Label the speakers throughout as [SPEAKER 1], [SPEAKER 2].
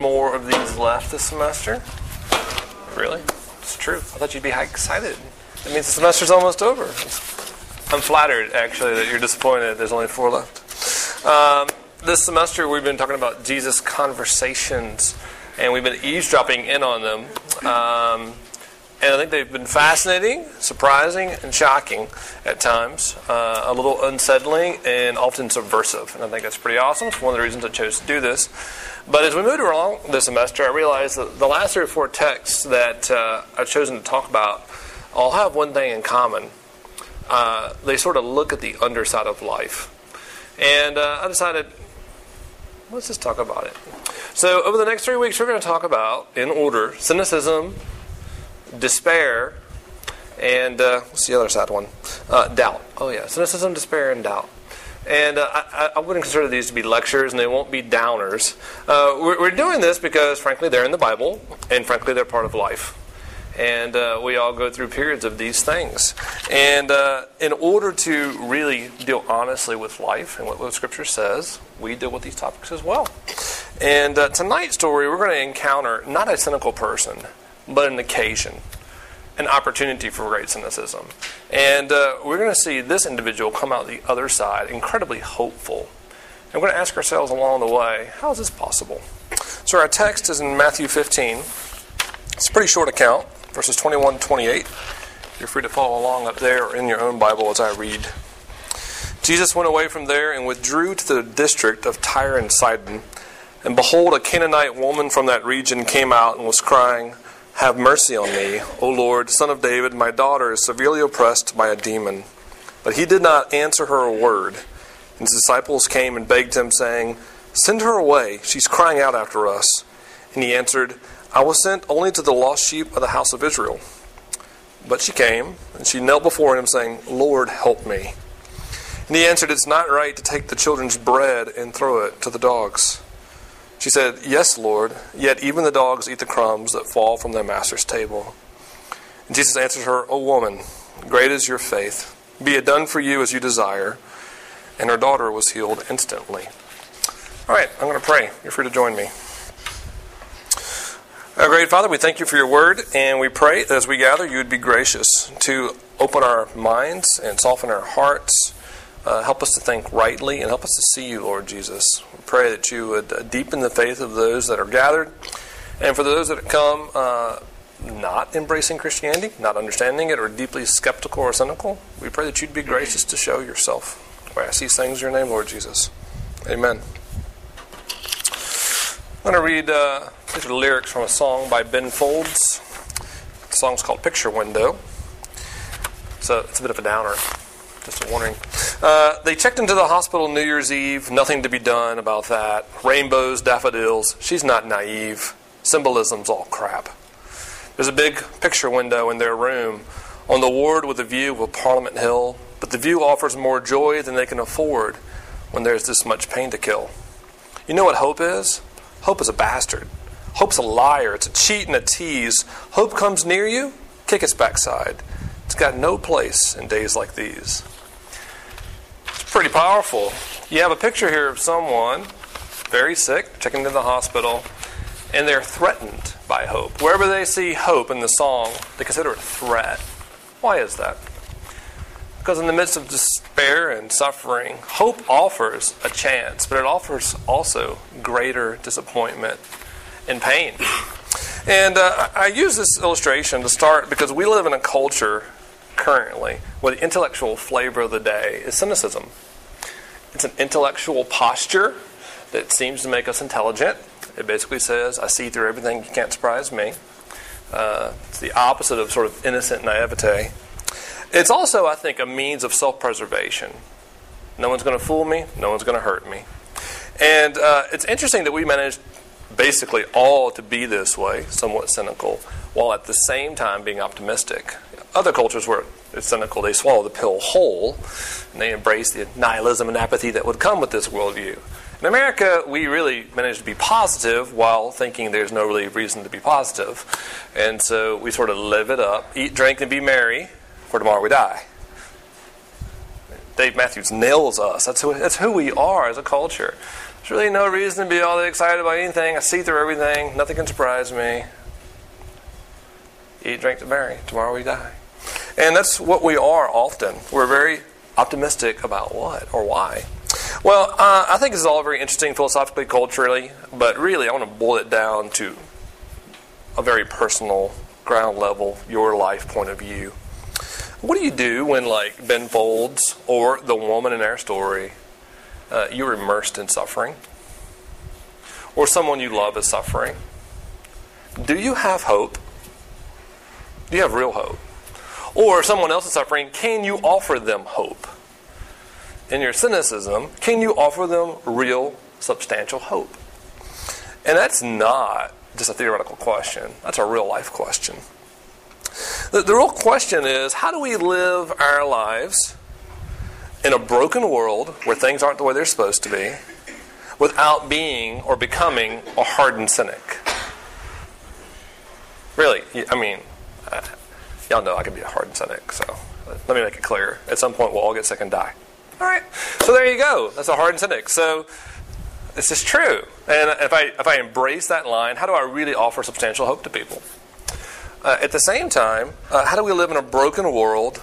[SPEAKER 1] more of these left this semester. Really? It's true. I thought you'd be excited. That means the semester's almost over. I'm flattered, actually, that you're disappointed there's only four left. Um, this semester, we've been talking about Jesus' conversations, and we've been eavesdropping in on them. Um, and I think they've been fascinating, surprising, and shocking at times. Uh, a little unsettling and often subversive. And I think that's pretty awesome. It's one of the reasons I chose to do this. But as we moved along this semester, I realized that the last three or four texts that uh, I've chosen to talk about all have one thing in common. Uh, they sort of look at the underside of life. And uh, I decided, let's just talk about it. So, over the next three weeks, we're going to talk about, in order, cynicism, despair, and uh, what's the other sad one? Uh, doubt. Oh, yeah. Cynicism, despair, and doubt. And uh, I, I, wouldn't consider these to be lectures, and they won't be downers. Uh, we're, we're, doing this because, frankly, they're in the Bible, and frankly, they're part of life. And uh, we all go through periods of these things. And uh, in order to really deal honestly with life and what the Scripture says, we deal with these topics as well. And tonight's story, we're going to encounter not a cynical person, but an occasion, an opportunity for great cynicism. And uh, we're going to see this individual come out the other side incredibly hopeful. And we're going to ask ourselves along the way, how is this possible? So our text is in Matthew 15. It's a pretty short account, verses 21 to 28. You're free to follow along up there or in your own Bible as I read. Jesus went away from there and withdrew to the district of Tyre and Sidon. And behold, a Canaanite woman from that region came out and was crying, have mercy on me, O Lord, son of David. My daughter is severely oppressed by a demon. But he did not answer her a word. And his disciples came and begged him, saying, Send her away. She's crying out after us. And he answered, I was sent only to the lost sheep of the house of Israel. But she came, and she knelt before him, saying, Lord, help me. And he answered, It's not right to take the children's bread and throw it to the dogs. She said, Yes, Lord, yet even the dogs eat the crumbs that fall from their master's table. And Jesus answered her, O woman, great is your faith. Be it done for you as you desire. And her daughter was healed instantly. All right, I'm going to pray. You're free to join me. Our great Father, we thank you for your word, and we pray that as we gather, you would be gracious to open our minds and soften our hearts uh, help us to think rightly and help us to see you, Lord Jesus. We pray that you would uh, deepen the faith of those that are gathered. And for those that come uh, not embracing Christianity, not understanding it, or deeply skeptical or cynical, we pray that you'd be gracious to show yourself. I ask these things in your name, Lord Jesus. Amen. I'm going to read uh, the lyrics from a song by Ben Folds. The song's called Picture Window. So it's a bit of a downer. Just a warning. Uh, they checked into the hospital New Year's Eve. Nothing to be done about that. Rainbows, daffodils. She's not naive. Symbolism's all crap. There's a big picture window in their room on the ward with a view of Parliament Hill, but the view offers more joy than they can afford when there's this much pain to kill. You know what hope is? Hope is a bastard. Hope's a liar. It's a cheat and a tease. Hope comes near you, kick its backside. It's got no place in days like these pretty powerful. You have a picture here of someone very sick, checking into the hospital, and they're threatened by hope. Wherever they see hope in the song, they consider it a threat. Why is that? Because in the midst of despair and suffering, hope offers a chance, but it offers also greater disappointment and pain. And uh, I use this illustration to start because we live in a culture currently, where the intellectual flavor of the day is cynicism. It's an intellectual posture that seems to make us intelligent. It basically says, I see through everything, you can't surprise me. Uh, it's the opposite of sort of innocent naivete. It's also, I think, a means of self preservation. No one's going to fool me, no one's going to hurt me. And uh, it's interesting that we managed basically all to be this way, somewhat cynical, while at the same time being optimistic. Other cultures were cynical, they swallow the pill whole, and they embrace the nihilism and apathy that would come with this worldview. In America, we really managed to be positive while thinking there's no really reason to be positive. And so we sort of live it up, eat, drink, and be merry, for tomorrow we die. Dave Matthews nails us. That's who, that's who we are as a culture. There's really no reason to be all that excited about anything. I see through everything. Nothing can surprise me. Eat, drink, and marry. Tomorrow we die. And that's what we are often. We're very optimistic about what or why. Well, uh, I think this is all very interesting philosophically, culturally, but really I want to boil it down to a very personal, ground level, your life point of view. What do you do when, like Ben Folds or the woman in our story, uh, you're immersed in suffering? Or someone you love is suffering? Do you have hope? Do you have real hope? Or if someone else is suffering, can you offer them hope? In your cynicism, can you offer them real, substantial hope? And that's not just a theoretical question, that's a real life question. The, the real question is how do we live our lives in a broken world where things aren't the way they're supposed to be without being or becoming a hardened cynic? Really, I mean, uh, y'all know I can be a hardened cynic, so let me make it clear. At some point, we'll all get sick and die. All right, so there you go. That's a hardened cynic. So this is true. And if I, if I embrace that line, how do I really offer substantial hope to people? Uh, at the same time, uh, how do we live in a broken world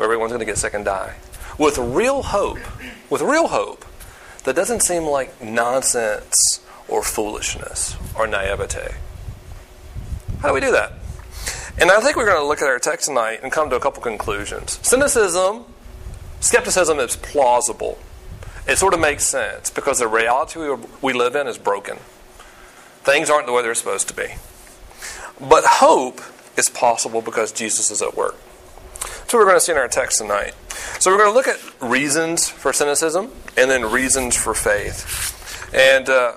[SPEAKER 1] where everyone's going to get sick and die? With real hope, with real hope that doesn't seem like nonsense or foolishness or naivete. How do we do that? And I think we're going to look at our text tonight and come to a couple conclusions. Cynicism, skepticism is plausible. It sort of makes sense because the reality we live in is broken. Things aren't the way they're supposed to be. But hope is possible because Jesus is at work. So we're going to see in our text tonight. So we're going to look at reasons for cynicism and then reasons for faith. And uh,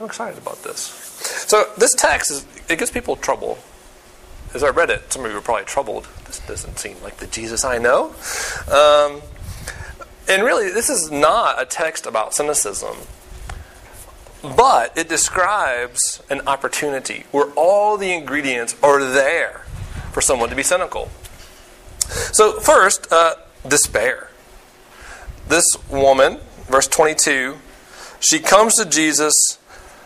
[SPEAKER 1] I'm excited about this. So this text is it gives people trouble. As I read it, some of you were probably troubled. This doesn't seem like the Jesus I know. Um, and really, this is not a text about cynicism. But it describes an opportunity where all the ingredients are there for someone to be cynical. So, first, uh, despair. This woman, verse 22, she comes to Jesus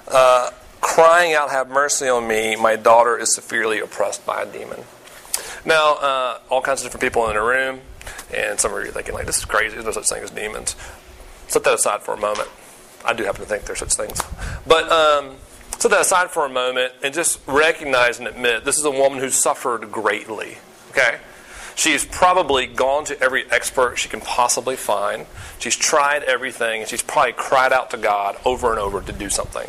[SPEAKER 1] uh, crying out, Have mercy on me. My daughter is severely oppressed by a demon. Now, uh, all kinds of different people in the room, and some of you are thinking, like, this is crazy. There's no such thing as demons. Set that aside for a moment. I do happen to think there's such things. But um, set that aside for a moment and just recognize and admit this is a woman who suffered greatly. Okay? She's probably gone to every expert she can possibly find. She's tried everything, and she's probably cried out to God over and over to do something.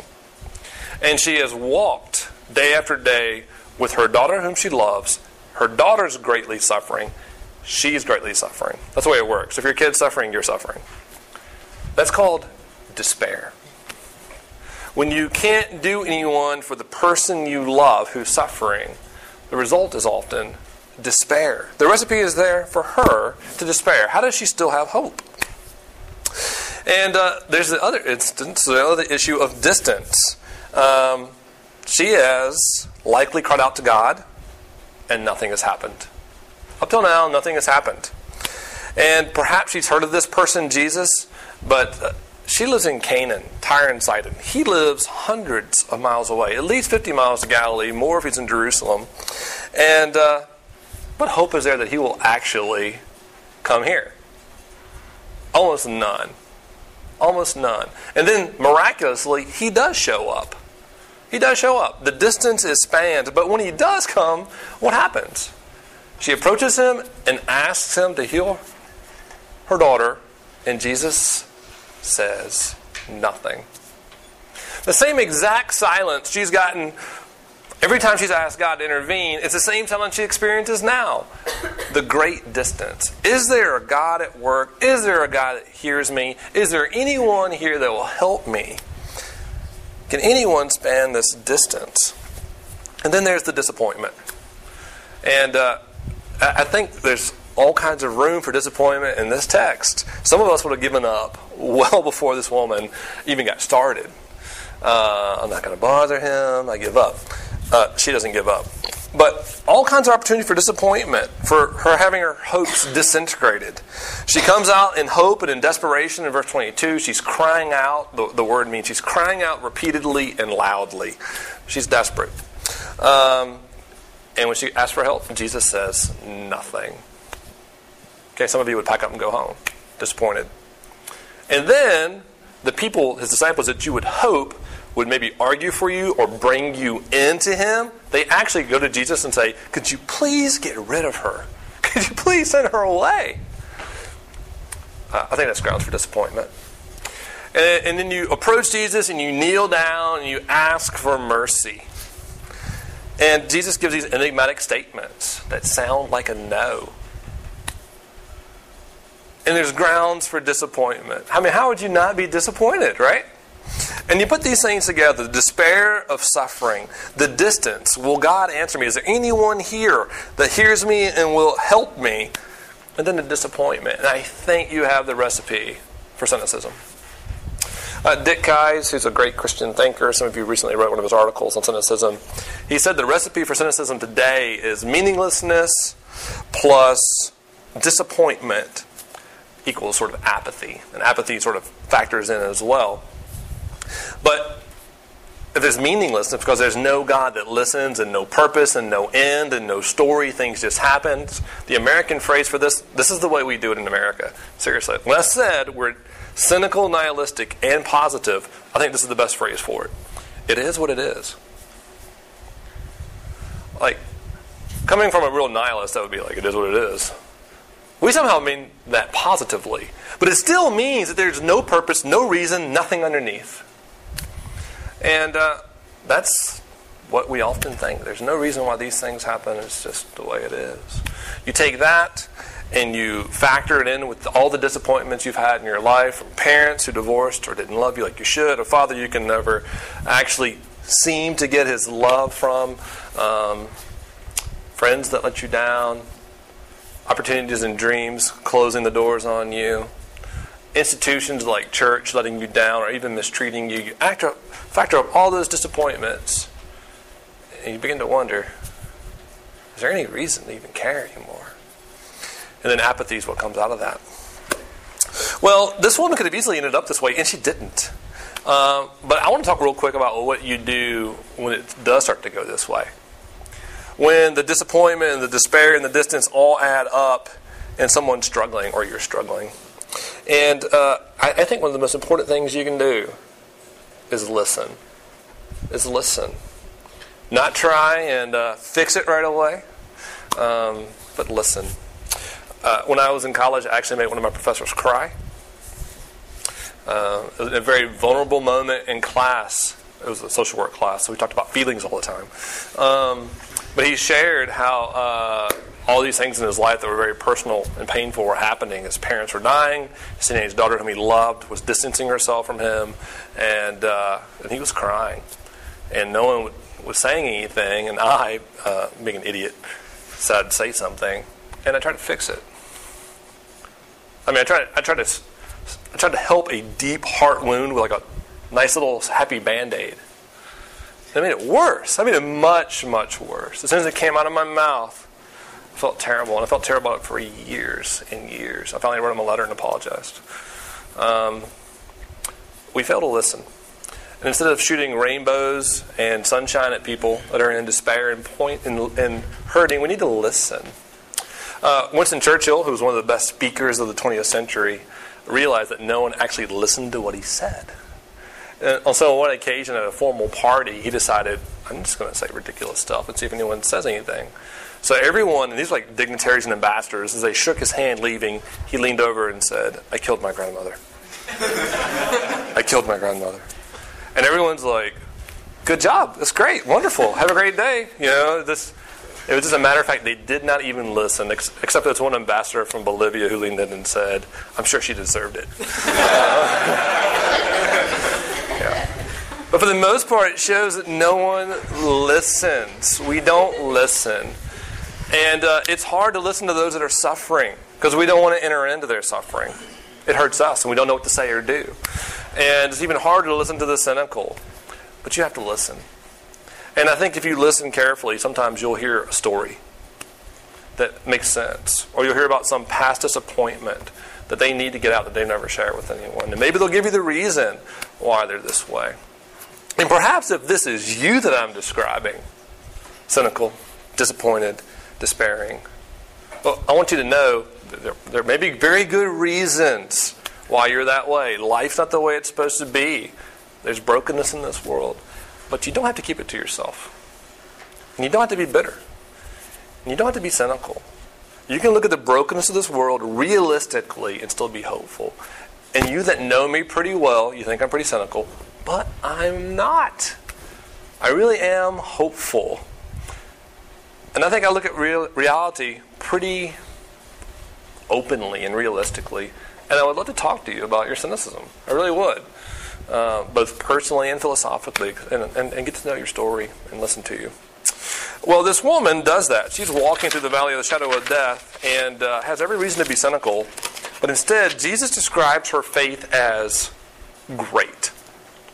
[SPEAKER 1] And she has walked day after day with her daughter, whom she loves. Her daughter's greatly suffering. She's greatly suffering. That's the way it works. If your kid's suffering, you're suffering. That's called despair. When you can't do anyone for the person you love who's suffering, the result is often despair. The recipe is there for her to despair. How does she still have hope? And uh, there's the other instance, the other issue of distance. Um, she has likely cried out to God, and nothing has happened. Up till now, nothing has happened. And perhaps she's heard of this person, Jesus, but uh, she lives in Canaan, Tyre and Sidon. He lives hundreds of miles away, at least 50 miles to Galilee, more if he's in Jerusalem. And uh, what hope is there that he will actually come here? Almost none. Almost none. And then miraculously, he does show up. He does show up. The distance is spanned, but when he does come, what happens? She approaches him and asks him to heal her daughter, and Jesus says nothing. The same exact silence she's gotten every time she's asked God to intervene, it's the same silence she experiences now. The great distance. Is there a God at work? Is there a God that hears me? Is there anyone here that will help me? Can anyone span this distance? And then there's the disappointment. And uh, I think there's all kinds of room for disappointment in this text. Some of us would have given up well before this woman even got started. Uh, I'm not going to bother him. I give up. Uh, she doesn't give up. but all kinds of opportunity for disappointment, for her having her hopes disintegrated. She comes out in hope and in desperation in verse 22. She's crying out. The, the word means she's crying out repeatedly and loudly. She's desperate. Um, and when she asks for help, Jesus says nothing. Okay, some of you would pack up and go home, disappointed. And then the people, his disciples that you would hope would maybe argue for you or bring you into him, they actually go to Jesus and say, Could you please get rid of her? Could you please send her away? Uh, I think that's grounds for disappointment. And, and then you approach Jesus and you kneel down and you ask for mercy. And Jesus gives these enigmatic statements that sound like a no. And there's grounds for disappointment. I mean, how would you not be disappointed, right? And you put these things together the despair of suffering, the distance. Will God answer me? Is there anyone here that hears me and will help me? And then the disappointment. And I think you have the recipe for cynicism. Uh, Dick Keyes, who's a great Christian thinker, some of you recently wrote one of his articles on cynicism. He said the recipe for cynicism today is meaninglessness plus disappointment equals sort of apathy. And apathy sort of factors in as well. But if there's meaninglessness because there's no God that listens and no purpose and no end and no story, things just happen. The American phrase for this, this is the way we do it in America. Seriously. When I said we're cynical, nihilistic, and positive, I think this is the best phrase for it. It is what it is. Like, coming from a real nihilist, that would be like, it is what it is. We somehow mean that positively. But it still means that there's no purpose, no reason, nothing underneath. And uh, that's what we often think. There's no reason why these things happen. It's just the way it is. You take that and you factor it in with all the disappointments you've had in your life from parents who divorced or didn't love you like you should, a father you can never actually seem to get his love from, um, friends that let you down, opportunities and dreams closing the doors on you, institutions like church letting you down or even mistreating you. You factor up all those disappointments, and you begin to wonder is there any reason to even care anymore? And then apathy is what comes out of that. Well, this woman could have easily ended up this way, and she didn't. Uh, but I want to talk real quick about what you do when it does start to go this way. When the disappointment and the despair and the distance all add up, and someone's struggling or you're struggling. And uh, I, I think one of the most important things you can do is listen. Is listen. Not try and uh, fix it right away, um, but listen. Uh, when I was in college, I actually made one of my professors cry. Uh, a very vulnerable moment in class. It was a social work class, so we talked about feelings all the time. Um, but he shared how uh, all these things in his life that were very personal and painful were happening. His parents were dying. His teenage daughter, whom he loved, was distancing herself from him, and uh, and he was crying, and no one was saying anything. And I, uh, being an idiot, said, "Say something," and I tried to fix it. I mean, I tried. I tried to. I tried to help a deep heart wound with like a nice little happy band aid. It made it worse. I made it much, much worse. As soon as it came out of my mouth, I felt terrible, and I felt terrible about it for years and years. I finally wrote him a letter and apologized. Um, we fail to listen. And instead of shooting rainbows and sunshine at people that are in despair and point and, and hurting, we need to listen. Uh, Winston Churchill, who was one of the best speakers of the 20th century, realized that no one actually listened to what he said. And so, on one occasion at a formal party, he decided, I'm just going to say ridiculous stuff and see if anyone says anything. So everyone, and these were like dignitaries and ambassadors, as they shook his hand leaving, he leaned over and said, I killed my grandmother. I killed my grandmother. And everyone's like, good job. That's great. Wonderful. Have a great day. You know, this. It was just a matter of fact, they did not even listen, ex- except there's one ambassador from Bolivia who leaned in and said, I'm sure she deserved it. But for the most part, it shows that no one listens. We don't listen. And uh, it's hard to listen to those that are suffering because we don't want to enter into their suffering. It hurts us and we don't know what to say or do. And it's even harder to listen to the cynical. But you have to listen. And I think if you listen carefully, sometimes you'll hear a story that makes sense. Or you'll hear about some past disappointment that they need to get out that they've never shared with anyone. And maybe they'll give you the reason why they're this way. And perhaps if this is you that I'm describing, cynical, disappointed, despairing, well, I want you to know there, there may be very good reasons why you're that way. Life's not the way it's supposed to be. There's brokenness in this world. But you don't have to keep it to yourself. And you don't have to be bitter. And you don't have to be cynical. You can look at the brokenness of this world realistically and still be hopeful. And you that know me pretty well, you think I'm pretty cynical, but I'm not. I really am hopeful. And I think I look at real, reality pretty openly and realistically. And I would love to talk to you about your cynicism. I really would. Uh, both personally and philosophically, and, and, and get to know your story and listen to you. Well, this woman does that. She's walking through the valley of the shadow of death and uh, has every reason to be cynical. But instead, Jesus describes her faith as great.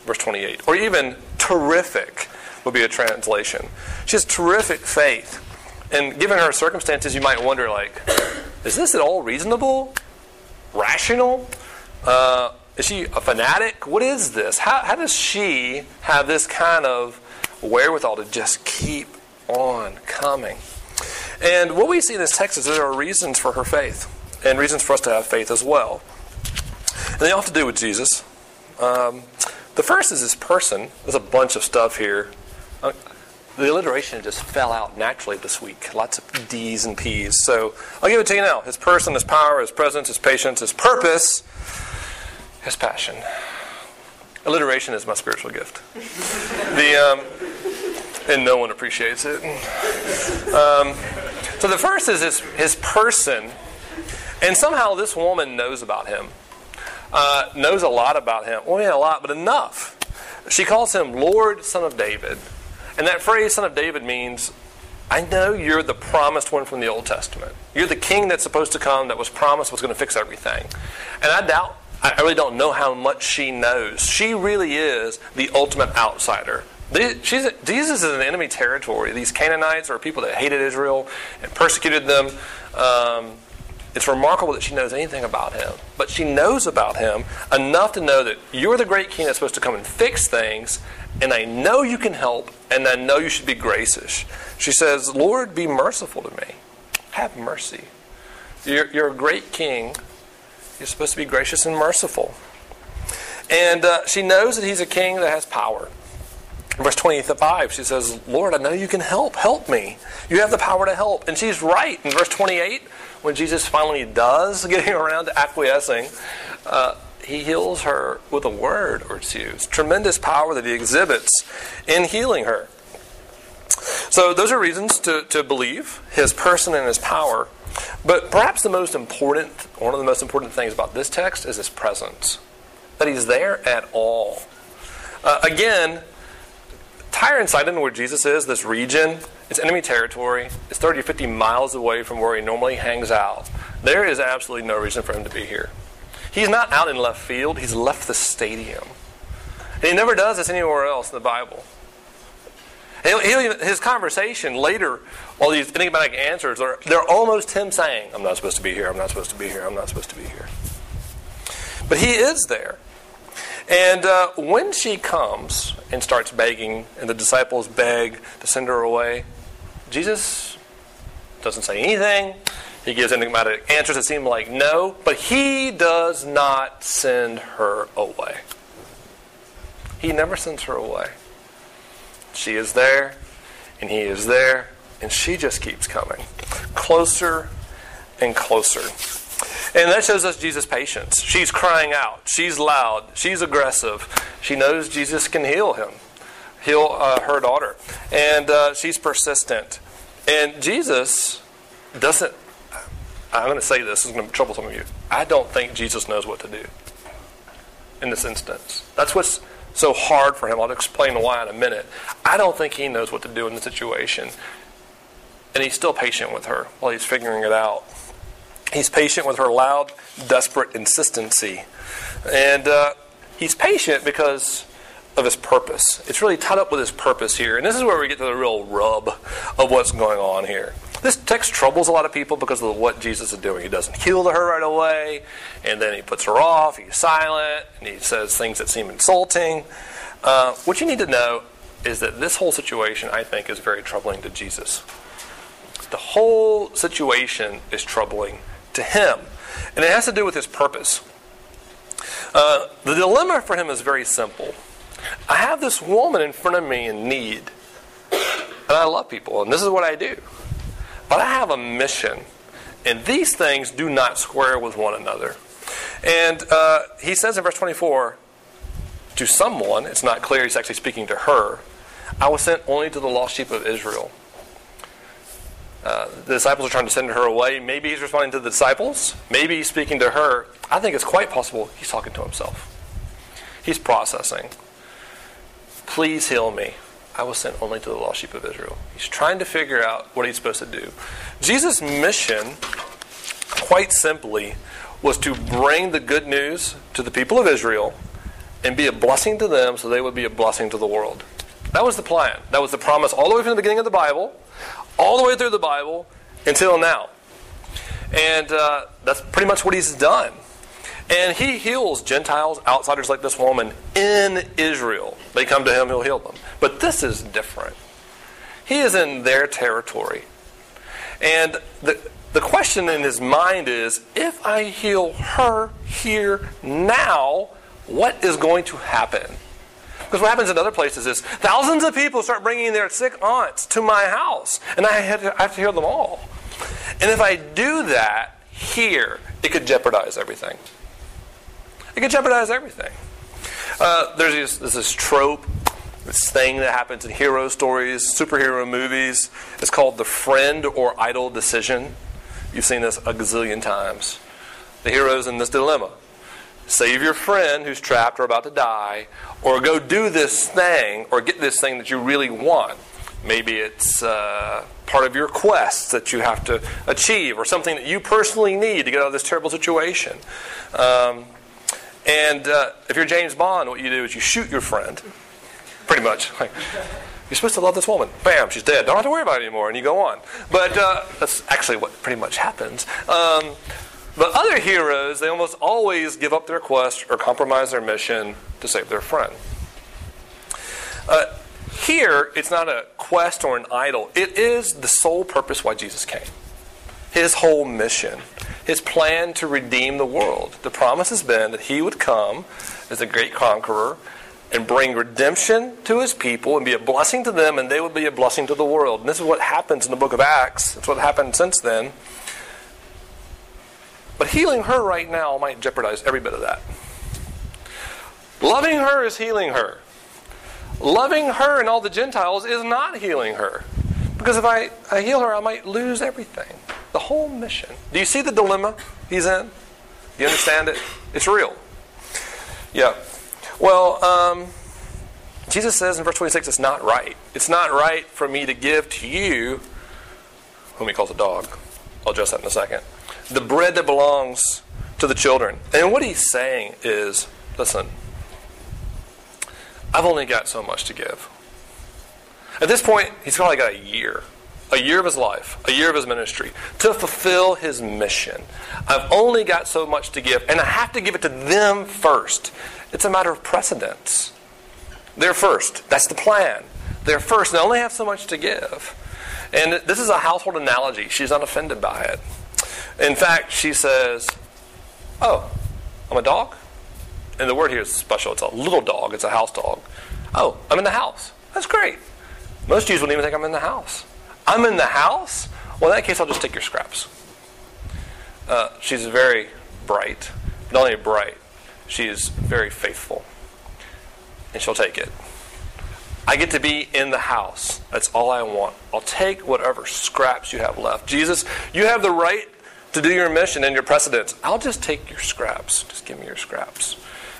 [SPEAKER 1] Verse 28. Or even terrific would be a translation. She has terrific faith. And given her circumstances, you might wonder, like, is this at all reasonable? Rational? Uh, is she a fanatic? What is this? How, how does she have this kind of wherewithal to just keep on coming? And what we see in this text is there are reasons for her faith and reasons for us to have faith as well. And they all have to do with Jesus. Um, the first is his person. There's a bunch of stuff here. Uh, the alliteration just fell out naturally this week. Lots of D's and P's. So I'll give it to you now. His person, his power, his presence, his patience, his purpose, his passion. Alliteration is my spiritual gift. the um, and no one appreciates it. Um, so the first is his, his person, and somehow this woman knows about him. Uh, knows a lot about him. Well, yeah, a lot, but enough. She calls him Lord, Son of David. And that phrase, Son of David, means I know you're the promised one from the Old Testament. You're the king that's supposed to come that was promised was going to fix everything. And I doubt, I really don't know how much she knows. She really is the ultimate outsider. She's, Jesus is in enemy territory. These Canaanites are people that hated Israel and persecuted them. Um, it's remarkable that she knows anything about him. But she knows about him enough to know that you're the great king that's supposed to come and fix things, and I know you can help, and I know you should be gracious. She says, Lord, be merciful to me. Have mercy. You're, you're a great king. You're supposed to be gracious and merciful. And uh, she knows that he's a king that has power. Verse 25, she says, Lord, I know you can help. Help me. You have the power to help. And she's right. In verse 28, when Jesus finally does getting around to acquiescing, uh, he heals her with a word or two. It's tremendous power that he exhibits in healing her. So, those are reasons to, to believe his person and his power. But perhaps the most important, one of the most important things about this text is his presence. That he's there at all. Uh, again, Tyre and Sidon, where Jesus is, this region, it's enemy territory. It's 30 or 50 miles away from where he normally hangs out. There is absolutely no reason for him to be here. He's not out in left field, he's left the stadium. And he never does this anywhere else in the Bible. his conversation later, all these enigmatic answers, are, they're almost him saying, I'm not supposed to be here, I'm not supposed to be here, I'm not supposed to be here. But he is there. And uh, when she comes and starts begging, and the disciples beg to send her away, Jesus doesn't say anything. He gives enigmatic answers that seem like no, but he does not send her away. He never sends her away. She is there, and he is there, and she just keeps coming closer and closer. And that shows us Jesus' patience. She's crying out. She's loud. She's aggressive. She knows Jesus can heal him, heal uh, her daughter. And uh, she's persistent. And Jesus doesn't, I'm going to say this, is going to trouble some of you. I don't think Jesus knows what to do in this instance. That's what's so hard for him. I'll explain why in a minute. I don't think he knows what to do in the situation. And he's still patient with her while he's figuring it out. He's patient with her loud, desperate insistency. And uh, he's patient because of his purpose. It's really tied up with his purpose here. And this is where we get to the real rub of what's going on here. This text troubles a lot of people because of what Jesus is doing. He doesn't heal her right away, and then he puts her off, he's silent, and he says things that seem insulting. Uh, what you need to know is that this whole situation, I think, is very troubling to Jesus. The whole situation is troubling to him, and it has to do with his purpose. Uh, the dilemma for him is very simple. I have this woman in front of me in need, and I love people, and this is what I do. But I have a mission, and these things do not square with one another. And uh, he says in verse 24, to someone, it's not clear he's actually speaking to her, I was sent only to the lost sheep of Israel. Uh, the disciples are trying to send her away. Maybe he's responding to the disciples. Maybe he's speaking to her. I think it's quite possible he's talking to himself. He's processing. Please heal me. I was sent only to the lost sheep of Israel. He's trying to figure out what he's supposed to do. Jesus' mission, quite simply, was to bring the good news to the people of Israel and be a blessing to them so they would be a blessing to the world. That was the plan. That was the promise all the way from the beginning of the Bible, all the way through the Bible until now. And uh, that's pretty much what he's done. And he heals Gentiles, outsiders like this woman in Israel. They come to him, he'll heal them. But this is different. He is in their territory. And the, the question in his mind is if I heal her here now, what is going to happen? Because what happens in other places is thousands of people start bringing their sick aunts to my house, and I have to, I have to hear them all. And if I do that here, it could jeopardize everything. It can jeopardize everything. Uh, there's this, this trope, this thing that happens in hero stories, superhero movies. It's called the friend or idol decision. You've seen this a gazillion times. The hero's in this dilemma save your friend who's trapped or about to die, or go do this thing or get this thing that you really want. Maybe it's uh, part of your quest that you have to achieve, or something that you personally need to get out of this terrible situation. Um, and uh, if you're James Bond, what you do is you shoot your friend. Pretty much. Like, you're supposed to love this woman. Bam, she's dead. Don't have to worry about it anymore, and you go on. But uh, that's actually what pretty much happens. Um, but other heroes, they almost always give up their quest or compromise their mission to save their friend. Uh, here, it's not a quest or an idol, it is the sole purpose why Jesus came. His whole mission his plan to redeem the world. The promise has been that he would come as a great conqueror and bring redemption to his people and be a blessing to them, and they would be a blessing to the world. And this is what happens in the book of Acts. It's what happened since then. But healing her right now might jeopardize every bit of that. Loving her is healing her. Loving her and all the Gentiles is not healing her. Because if I, I heal her, I might lose everything. The whole mission. Do you see the dilemma he's in? Do you understand it? It's real. Yeah. Well, um, Jesus says in verse 26, it's not right. It's not right for me to give to you, whom he calls a dog. I'll address that in a second. The bread that belongs to the children. And what he's saying is listen, I've only got so much to give. At this point, he's probably got a year a year of his life, a year of his ministry, to fulfill his mission. I've only got so much to give, and I have to give it to them first. It's a matter of precedence. They're first. That's the plan. They're first, and I only have so much to give. And this is a household analogy. She's not offended by it. In fact, she says, Oh, I'm a dog? And the word here is special. It's a little dog, it's a house dog. Oh, I'm in the house. That's great. Most Jews wouldn't even think I'm in the house. I'm in the house? Well, in that case, I'll just take your scraps. Uh, she's very bright. Not only bright, she is very faithful. And she'll take it. I get to be in the house. That's all I want. I'll take whatever scraps you have left. Jesus, you have the right to do your mission and your precedence. I'll just take your scraps. Just give me your scraps.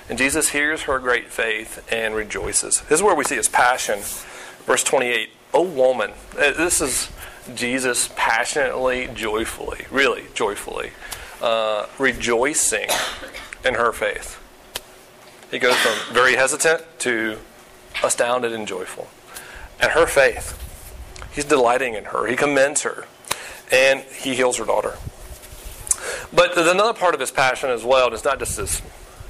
[SPEAKER 1] And Jesus hears her great faith and rejoices. This is where we see his passion. Verse 28 oh woman, uh, this is Jesus passionately, joyfully, really joyfully, uh, rejoicing in her faith. He goes from very hesitant to astounded and joyful. And her faith, he's delighting in her. He commends her. And he heals her daughter. But there's another part of his passion as well, and it's not just this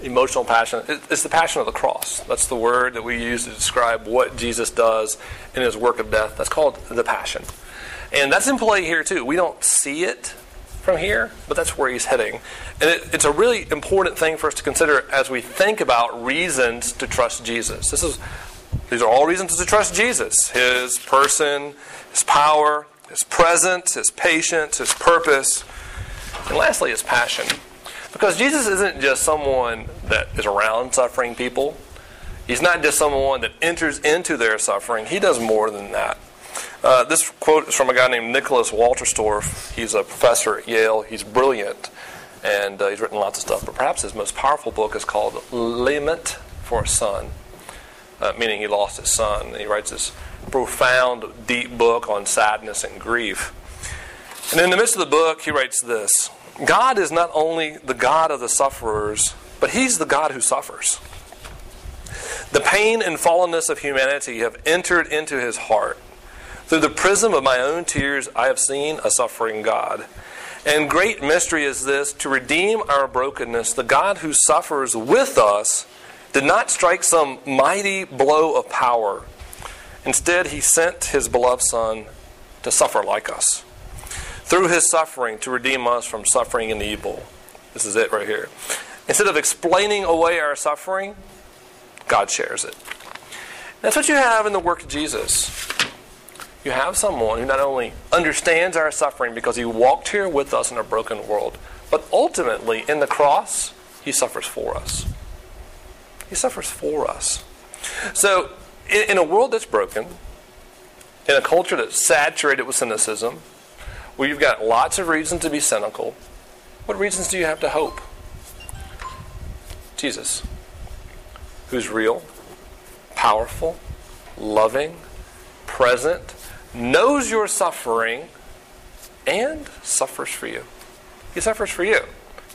[SPEAKER 1] emotional passion, it's the passion of the cross. That's the word that we use to describe what Jesus does in his work of death. That's called the passion. And that's in play here too. We don't see it from here, but that's where he's heading. And it, it's a really important thing for us to consider as we think about reasons to trust Jesus. This is these are all reasons to trust Jesus. His person, his power, his presence, his patience, his purpose, and lastly his passion. Because Jesus isn't just someone that is around suffering people. He's not just someone that enters into their suffering. He does more than that. Uh, this quote is from a guy named Nicholas Wolterstorff. He's a professor at Yale. He's brilliant, and uh, he's written lots of stuff. But perhaps his most powerful book is called Lament for a Son, uh, meaning he lost his son. He writes this profound, deep book on sadness and grief. And in the midst of the book, he writes this God is not only the God of the sufferers, but He's the God who suffers. The pain and fallenness of humanity have entered into His heart through the prism of my own tears, I have seen a suffering God. And great mystery is this to redeem our brokenness, the God who suffers with us did not strike some mighty blow of power. Instead, he sent his beloved Son to suffer like us. Through his suffering, to redeem us from suffering and evil. This is it right here. Instead of explaining away our suffering, God shares it. That's what you have in the work of Jesus you have someone who not only understands our suffering because he walked here with us in a broken world, but ultimately in the cross, he suffers for us. He suffers for us. So, in, in a world that's broken, in a culture that's saturated with cynicism, where you've got lots of reasons to be cynical, what reasons do you have to hope? Jesus, who's real, powerful, loving, present, knows your suffering, and suffers for you. He suffers for you.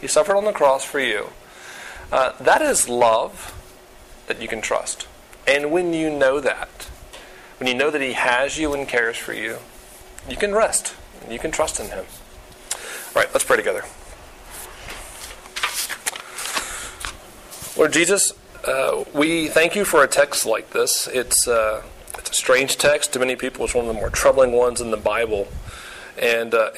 [SPEAKER 1] He suffered on the cross for you. Uh, that is love that you can trust. And when you know that, when you know that He has you and cares for you, you can rest. You can trust in Him. All right, let's pray together. Lord Jesus, uh, we thank you for a text like this. It's. Uh, it's a strange text to many people. It's one of the more troubling ones in the Bible. And uh,